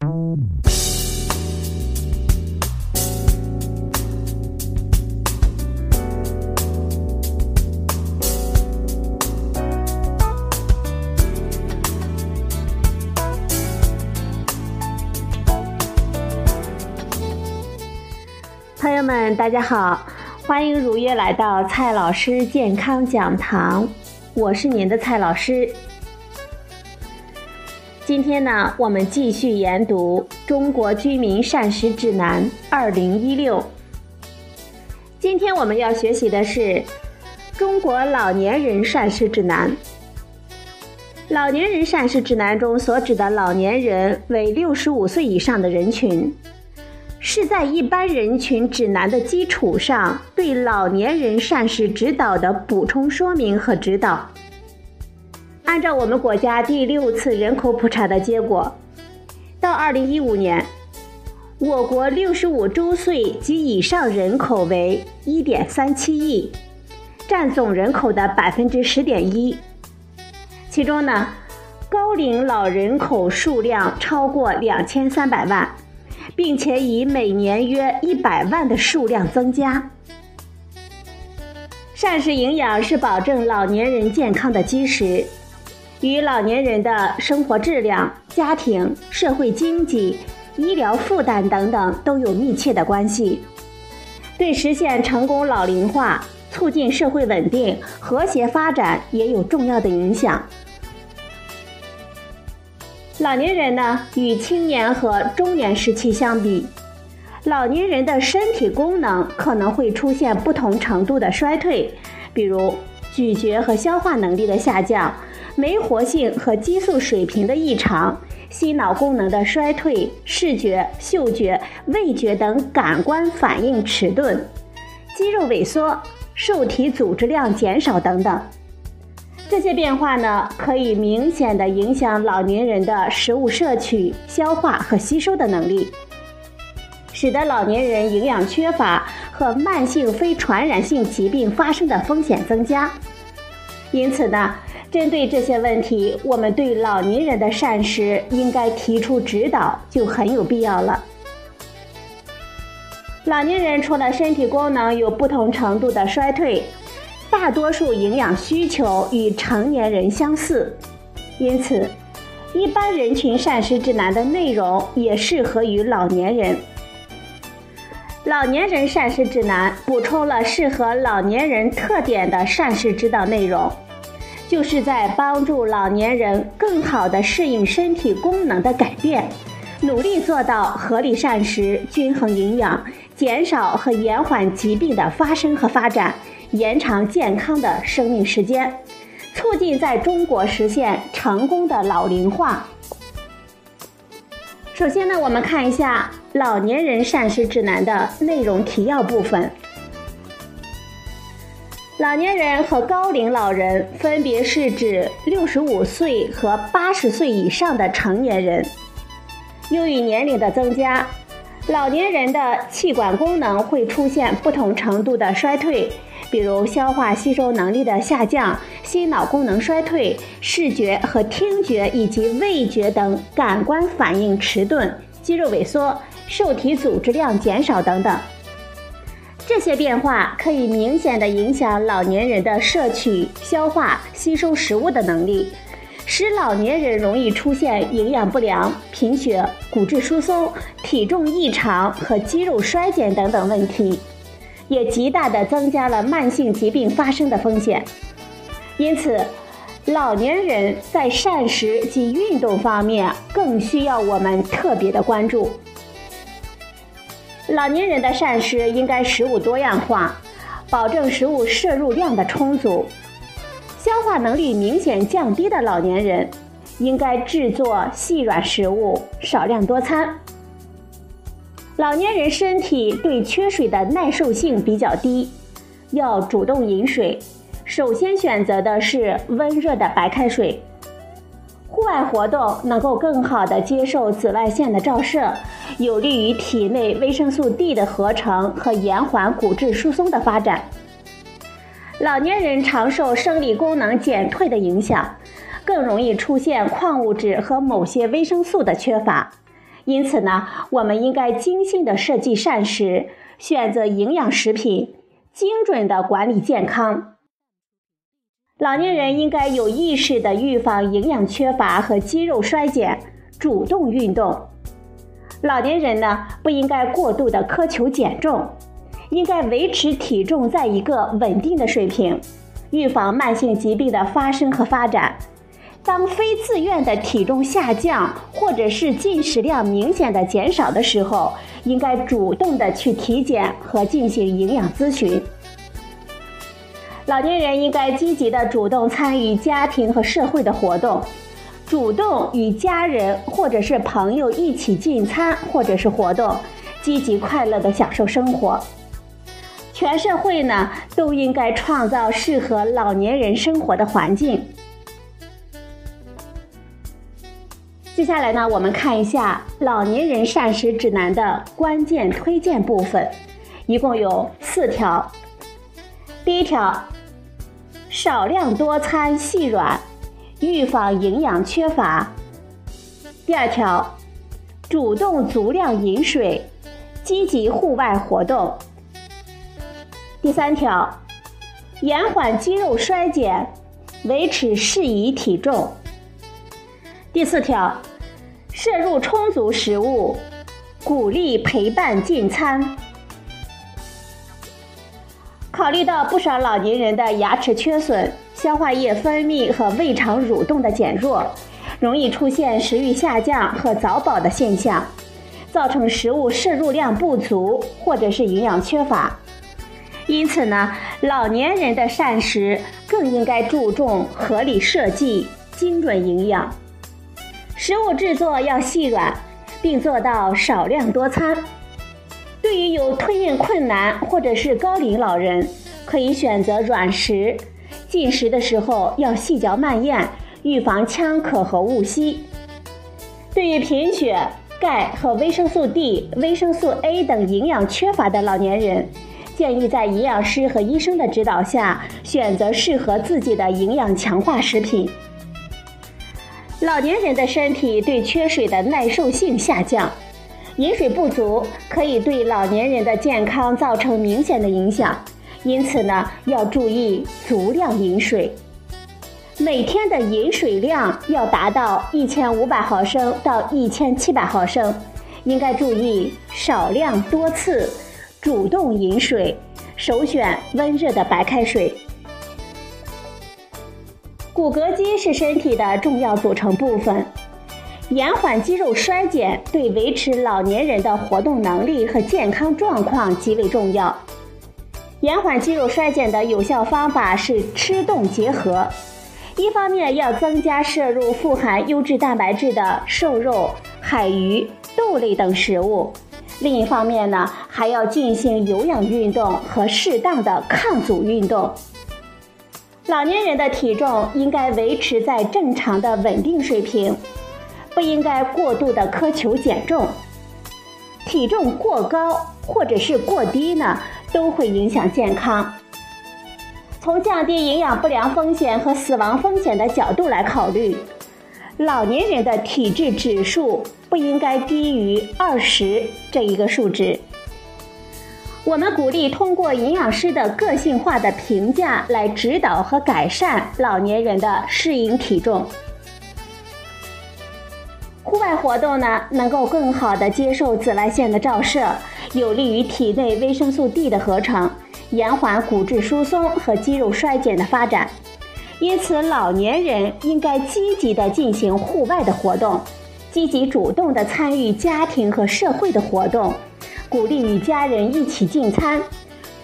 朋友们，大家好，欢迎如约来到蔡老师健康讲堂，我是您的蔡老师。今天呢，我们继续研读《中国居民膳食指南（二零一六）》。今天我们要学习的是《中国老年人膳食指南》。老年人膳食指南中所指的老年人为六十五岁以上的人群。是在一般人群指南的基础上，对老年人膳食指导的补充说明和指导。按照我们国家第六次人口普查的结果，到二零一五年，我国六十五周岁及以上人口为一点三七亿，占总人口的百分之十点一。其中呢，高龄老人口数量超过两千三百万。并且以每年约一百万的数量增加。膳食营养是保证老年人健康的基石，与老年人的生活质量、家庭、社会经济、医疗负担等等都有密切的关系，对实现成功老龄化、促进社会稳定和谐发展也有重要的影响。老年人呢，与青年和中年时期相比，老年人的身体功能可能会出现不同程度的衰退，比如咀嚼和消化能力的下降、酶活性和激素水平的异常、心脑功能的衰退、视觉、嗅觉、味觉等感官反应迟钝、肌肉萎缩、受体组织量减少等等。这些变化呢，可以明显的影响老年人的食物摄取、消化和吸收的能力，使得老年人营养缺乏和慢性非传染性疾病发生的风险增加。因此呢，针对这些问题，我们对老年人的膳食应该提出指导，就很有必要了。老年人除了身体功能有不同程度的衰退。大多数营养需求与成年人相似，因此，一般人群膳食指南的内容也适合于老年人。老年人膳食指南补充了适合老年人特点的膳食指导内容，就是在帮助老年人更好地适应身体功能的改变，努力做到合理膳食、均衡营养，减少和延缓疾病的发生和发展。延长健康的生命时间，促进在中国实现成功的老龄化。首先呢，我们看一下老年人膳食指南的内容提要部分。老年人和高龄老人分别是指六十五岁和八十岁以上的成年人。由于年龄的增加，老年人的气管功能会出现不同程度的衰退。比如消化吸收能力的下降、心脑功能衰退、视觉和听觉以及味觉等感官反应迟钝、肌肉萎缩、受体组织量减少等等，这些变化可以明显的影响老年人的摄取、消化、吸收食物的能力，使老年人容易出现营养不良、贫血、骨质疏松、体重异常和肌肉衰减等等问题。也极大地增加了慢性疾病发生的风险，因此，老年人在膳食及运动方面更需要我们特别的关注。老年人的膳食应该食物多样化，保证食物摄入量的充足。消化能力明显降低的老年人，应该制作细软食物，少量多餐。老年人身体对缺水的耐受性比较低，要主动饮水。首先选择的是温热的白开水。户外活动能够更好地接受紫外线的照射，有利于体内维生素 D 的合成和延缓骨质疏松的发展。老年人常受生理功能减退的影响，更容易出现矿物质和某些维生素的缺乏。因此呢，我们应该精心的设计膳食，选择营养食品，精准的管理健康。老年人应该有意识的预防营养缺乏和肌肉衰减，主动运动。老年人呢，不应该过度的苛求减重，应该维持体重在一个稳定的水平，预防慢性疾病的发生和发展。当非自愿的体重下降，或者是进食量明显的减少的时候，应该主动的去体检和进行营养咨询。老年人应该积极的主动参与家庭和社会的活动，主动与家人或者是朋友一起进餐或者是活动，积极快乐的享受生活。全社会呢都应该创造适合老年人生活的环境。接下来呢，我们看一下老年人膳食指南的关键推荐部分，一共有四条。第一条，少量多餐细软，预防营养缺乏。第二条，主动足量饮水，积极户外活动。第三条，延缓肌肉衰减，维持适宜体重。第四条。摄入充足食物，鼓励陪伴进餐。考虑到不少老年人的牙齿缺损、消化液分泌和胃肠蠕动的减弱，容易出现食欲下降和早饱的现象，造成食物摄入量不足或者是营养缺乏。因此呢，老年人的膳食更应该注重合理设计、精准营养。食物制作要细软，并做到少量多餐。对于有吞咽困难或者是高龄老人，可以选择软食。进食的时候要细嚼慢咽，预防呛咳和误吸。对于贫血、钙和维生素 D、维生素 A 等营养缺乏的老年人，建议在营养师和医生的指导下，选择适合自己的营养强化食品。老年人的身体对缺水的耐受性下降，饮水不足可以对老年人的健康造成明显的影响，因此呢，要注意足量饮水。每天的饮水量要达到一千五百毫升到一千七百毫升，应该注意少量多次，主动饮水，首选温热的白开水。骨骼肌是身体的重要组成部分，延缓肌肉衰减对维持老年人的活动能力和健康状况极为重要。延缓肌肉衰减的有效方法是吃动结合，一方面要增加摄入富含优质蛋白质的瘦肉、海鱼、豆类等食物，另一方面呢，还要进行有氧运动和适当的抗阻运动。老年人的体重应该维持在正常的稳定水平，不应该过度的苛求减重。体重过高或者是过低呢，都会影响健康。从降低营养不良风险和死亡风险的角度来考虑，老年人的体质指数不应该低于二十这一个数值。我们鼓励通过营养师的个性化的评价来指导和改善老年人的适应体重。户外活动呢，能够更好的接受紫外线的照射，有利于体内维生素 D 的合成，延缓骨质疏松和肌肉衰减的发展。因此，老年人应该积极的进行户外的活动，积极主动的参与家庭和社会的活动。鼓励与家人一起进餐，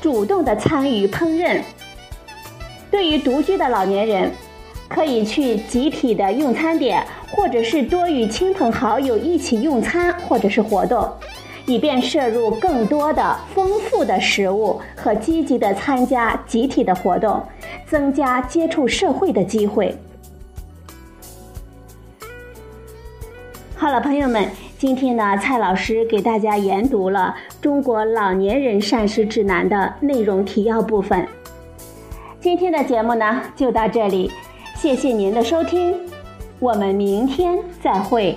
主动的参与烹饪。对于独居的老年人，可以去集体的用餐点，或者是多与亲朋好友一起用餐，或者是活动，以便摄入更多的丰富的食物和积极的参加集体的活动，增加接触社会的机会。好了，朋友们。今天呢，蔡老师给大家研读了《中国老年人膳食指南》的内容提要部分。今天的节目呢，就到这里，谢谢您的收听，我们明天再会。